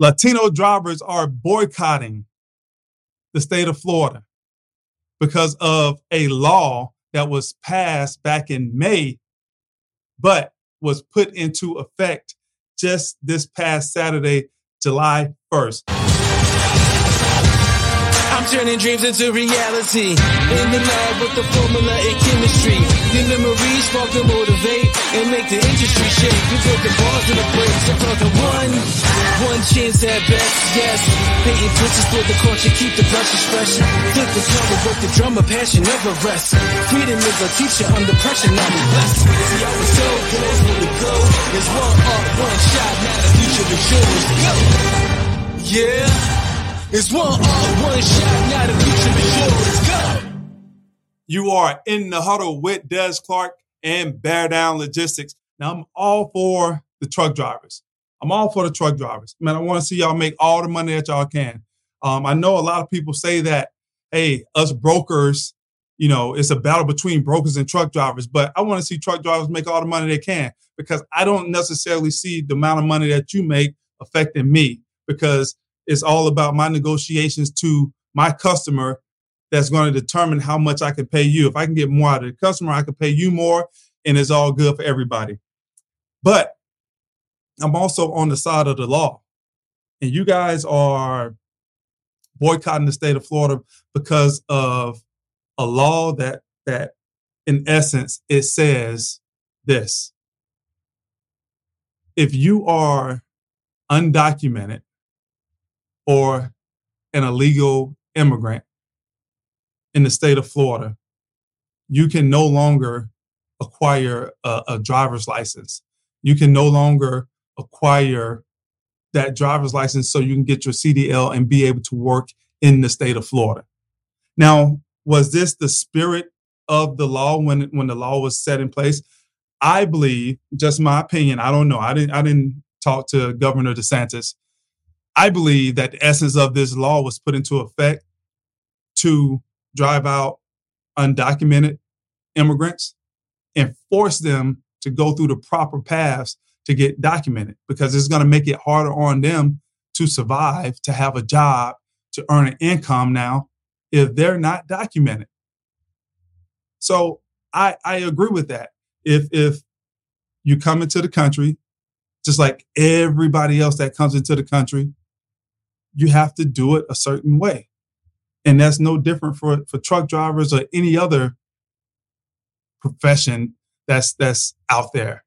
Latino drivers are boycotting the state of Florida because of a law that was passed back in May, but was put into effect just this past Saturday, July 1st. Turning dreams into reality. In the lab with the formula and chemistry. The memories spark to motivate and make the industry shake. We put the bars in the brakes. I'm talking one, one chance at best. Yes, painting pictures for the culture, keep the brushes fresh. Flip the cover, work the drummer, passion never rests. Freedom is a teacher under pressure, now we blessed. See, I was so close where we go. There's one art, one shot, now the future is yours. Go! Yeah. It's one all, one shot, now the future is yours. Go! You are in the huddle with Des Clark and Bear Down Logistics. Now, I'm all for the truck drivers. I'm all for the truck drivers. Man, I want to see y'all make all the money that y'all can. Um, I know a lot of people say that, hey, us brokers, you know, it's a battle between brokers and truck drivers, but I want to see truck drivers make all the money they can because I don't necessarily see the amount of money that you make affecting me because it's all about my negotiations to my customer that's going to determine how much I can pay you. If I can get more out of the customer, I can pay you more, and it's all good for everybody. But I'm also on the side of the law. And you guys are boycotting the state of Florida because of a law that that in essence it says this. If you are undocumented or an illegal immigrant in the state of Florida, you can no longer acquire a, a, driver's license. You can no longer acquire that driver's license so you can get your CDL and be able to work in the state of Florida. Now, was this the spirit of the law when when the law was set in place? I believe, just my opinion, I don't know. I didn't I didn't talk to Governor DeSantis, I believe that the essence of this law was put into effect to drive out undocumented immigrants and force them to go through the proper paths to get documented because it's going to make it harder on them to survive, to have a job, to earn an income now if they're not documented. So I, I agree with that. If if you come into the country, just like everybody else that comes into the country, you have to do it a certain way. And that's no different for, for truck drivers or any other profession that's that's out there.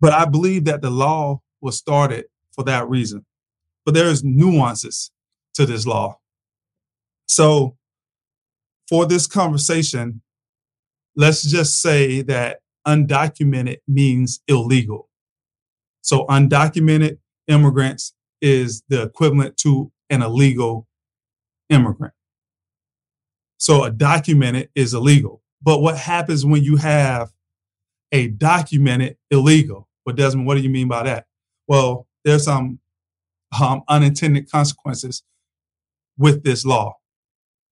But I believe that the law was started for that reason. But there's nuances to this law. So for this conversation, let's just say that undocumented means illegal. So undocumented immigrants is the equivalent to an illegal immigrant. So a documented is illegal. But what happens when you have a documented illegal? What Desmond, what do you mean by that? Well, there's some um, unintended consequences with this law.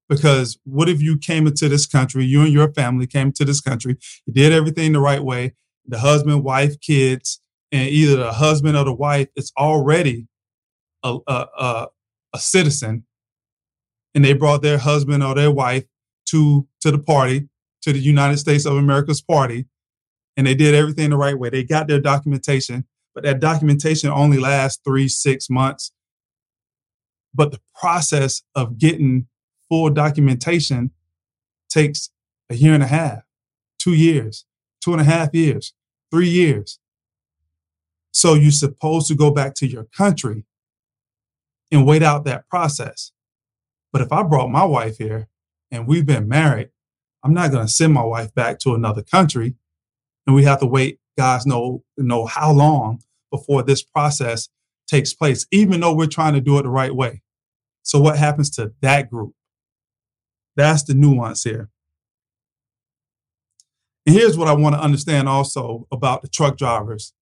Because what if you came into this country, you and your family came into this country, you did everything the right way, the husband, wife, kids, and either the husband or the wife is already a, a, a, citizen and they brought their husband or their wife to to the party to the united states of america's party and they did everything the right way. They got their documentation but that documentation only lasts three six months. But the process of getting full documentation takes a year and a half two years two and a half years three years. So you're supposed to go back to your country and wait out that process. But if I brought my wife here and we've been married, I'm not going to send my wife back to another country and we have to wait, guys know, know how long before this process takes place, even though we're trying to do it the right way. So what happens to that group? That's the nuance here. And here's what I want to understand also about the truck drivers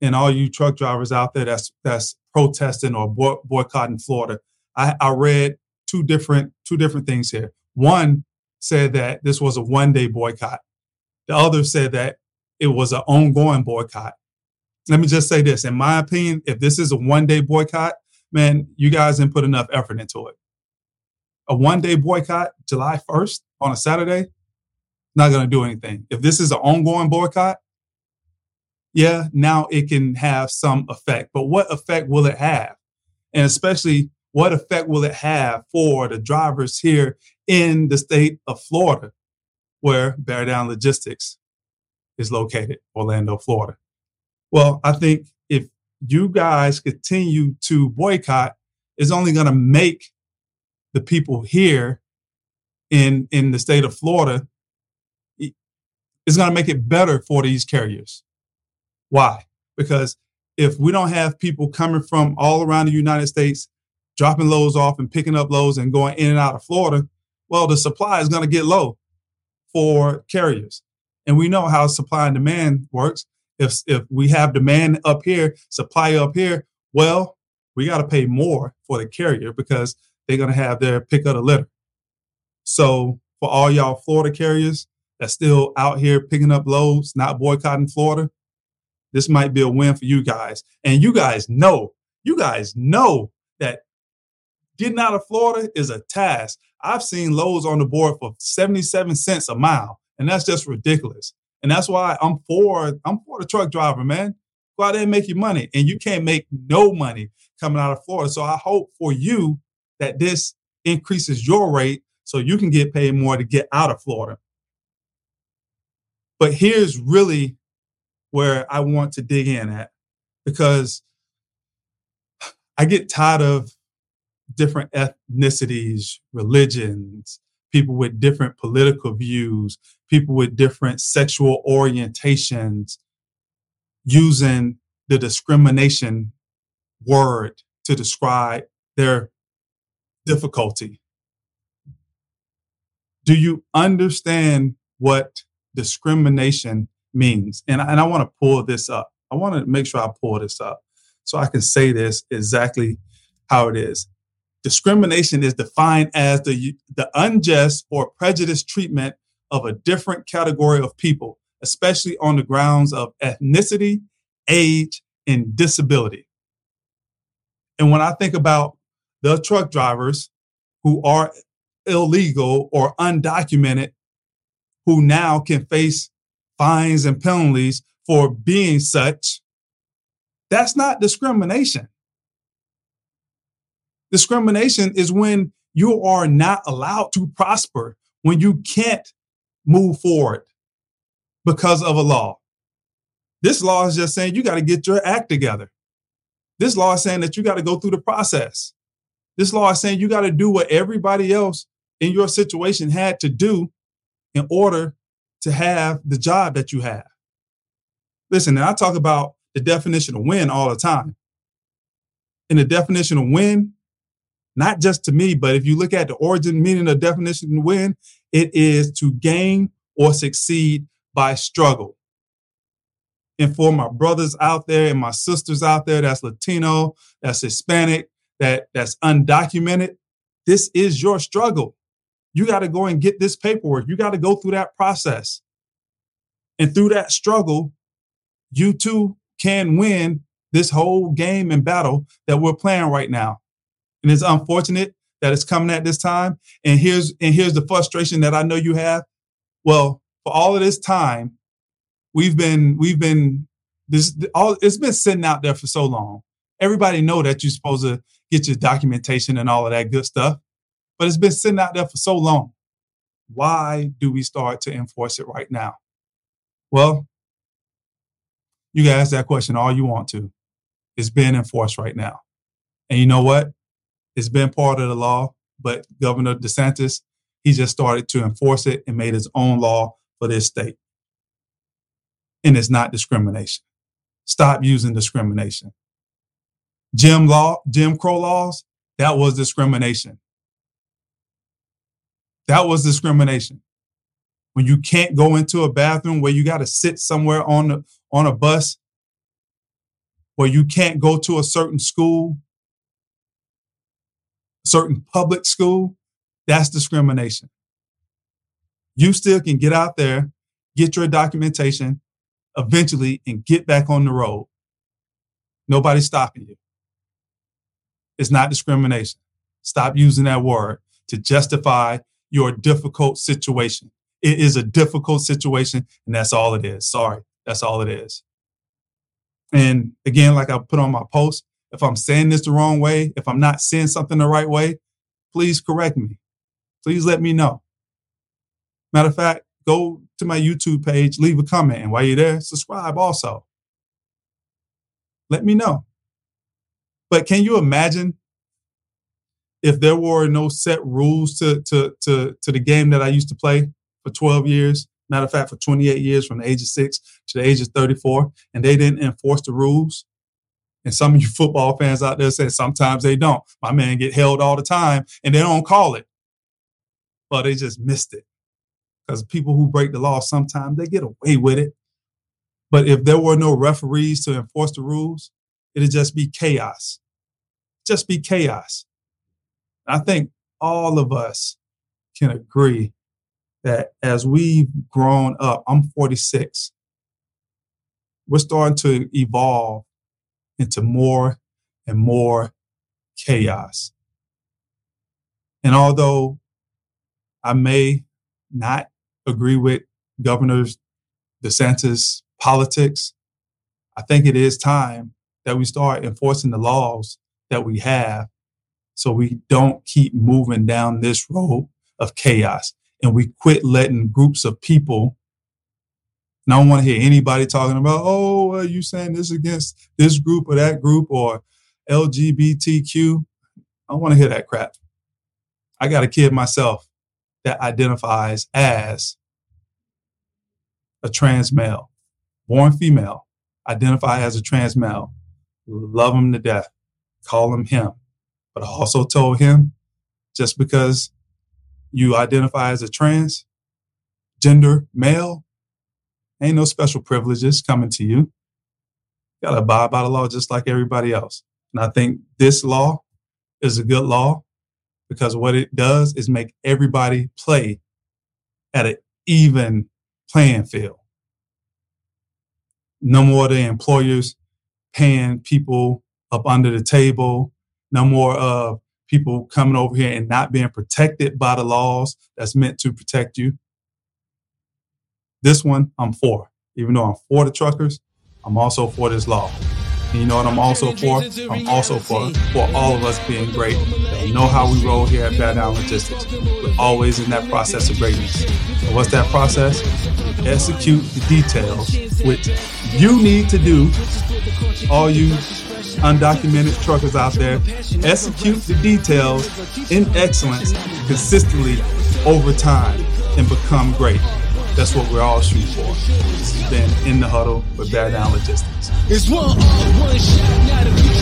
and all you truck drivers out there that's that's protesting or boy, boycotting Florida. I, I read two different two different things here. One said that this was a one day boycott. The other said that it was an ongoing boycott. Let me just say this: in my opinion, if this is a one day boycott, man, you guys didn't put enough effort into it. A one day boycott, July 1st on a Saturday, not going to do anything. If this is an ongoing boycott, yeah, now it can have some effect. But what effect will it have? And especially, what effect will it have for the drivers here in the state of Florida, where Bear Down Logistics is located, Orlando, Florida? Well, I think if you guys continue to boycott, it's only going to make the people here in in the state of Florida it's going to make it better for these carriers. Why? Because if we don't have people coming from all around the United States dropping loads off and picking up loads and going in and out of Florida, well, the supply is going to get low for carriers. And we know how supply and demand works. If, if we have demand up here, supply up here, well, we got to pay more for the carrier because they're going to have their pick of the litter. So for all y'all Florida carriers that's still out here picking up loads, not boycotting Florida, this might be a win for you guys. And you guys know, you guys know that getting out of Florida is a task. I've seen lows on the board for 77 cents a mile, and that's just ridiculous. And that's why I'm for I'm for the truck driver, man. Go out there and make your money. And you can't make no money coming out of Florida. So I hope for you that this increases your rate so you can get paid more to get out of Florida. But here's really where I want to dig in at because I get tired of different ethnicities, religions, people with different political views, people with different sexual orientations using the discrimination word to describe their difficulty. Do you understand what discrimination means. And, and I want to pull this up. I want to make sure I pull this up so I can say this exactly how it is. Discrimination is defined as the, the unjust or prejudiced treatment of a different category of people, especially on the grounds of ethnicity, age, and disability. And when I think about the truck drivers who are illegal or undocumented who now can face fines and penalties for being such, that's not discrimination. Discrimination is when you are not allowed to prosper, when you can't move forward because of a law. This law is just saying you got to get your act together. This law is saying that you got to go through the process. This law is saying you got to do what everybody else in your situation had to do in order to have the job that you have. Listen, and I talk about the definition of win all the time. And the definition of win, not just to me, but if you look at the origin meaning of definition of win, it is to gain or succeed by struggle. And for my brothers out there and my sisters out there that's Latino, that's Hispanic, that that's undocumented, this is your struggle. You got to go and get this paperwork. You got to go through that process. And through that struggle, you too can win this whole game and battle that we're playing right now. And it's unfortunate that it's coming at this time. And here's and here's the frustration that I know you have. Well, for all of this time, we've been we've been this all it's been sitting out there for so long. Everybody know that you're supposed to get your documentation and all of that good stuff but it's been sitting out there for so long. Why do we start to enforce it right now? Well, you can ask that question all you want to. It's being enforced right now. And you know what? It's been part of the law, but Governor DeSantis, he just started to enforce it and made his own law for this state. And it's not discrimination. Stop using discrimination. Jim law, Jim Crow laws, that was discrimination. That was discrimination. When you can't go into a bathroom where you got to sit somewhere on the, on a bus, where you can't go to a certain school, certain public school, that's discrimination. You still can get out there, get your documentation eventually, and get back on the road. Nobody's stopping you. It's not discrimination. Stop using that word to justify your difficult situation. It is a difficult situation, and that's all it is. Sorry, that's all it is. And again, like I put on my post, if I'm saying this the wrong way, if I'm not saying something the right way, please correct me. Please let me know. Matter of fact, go to my YouTube page, leave a comment, and while you're there, subscribe also. Let me know. But can you imagine if there were no set rules to to to to the game that I used to play for 12 years, matter of fact, for 28 years from the age of six to the age of 34, and they didn't enforce the rules. And some of you football fans out there say sometimes they don't. My man get held all the time and they don't call it. But they just missed it. Because people who break the law sometimes they get away with it. But if there were no referees to enforce the rules, it'd just be chaos. Just be chaos. I think all of us can agree that as we've grown up, I'm 46, we're starting to evolve into more and more chaos. And although I may not agree with Governor DeSantis' politics, I think it is time that we start enforcing the laws that we have so we don't keep moving down this road of chaos and we quit letting groups of people. And I don't want to hear anybody talking about, oh, are you saying this against this group or that group or LGBTQ? I don't want to hear that crap. I got a kid myself that identifies as a trans male, born female, identify as a trans male, love him to death, call him him. But I also told him just because you identify as a trans gender male, ain't no special privileges coming to you. You gotta abide by the law just like everybody else. And I think this law is a good law because what it does is make everybody play at an even playing field. No more the employers paying people up under the table no more of people coming over here and not being protected by the laws that's meant to protect you. This one, I'm for. Even though I'm for the truckers, I'm also for this law. And you know what I'm also for? I'm also for for all of us being great. You know how we roll here at Down Logistics. We're always in that process of greatness. And what's that process? Execute the details, which you need to do. All you undocumented truckers out there execute the details in excellence consistently over time and become great. That's what we're all shooting for. This has been In the Huddle with Bear Down Logistics. It's one, one shot.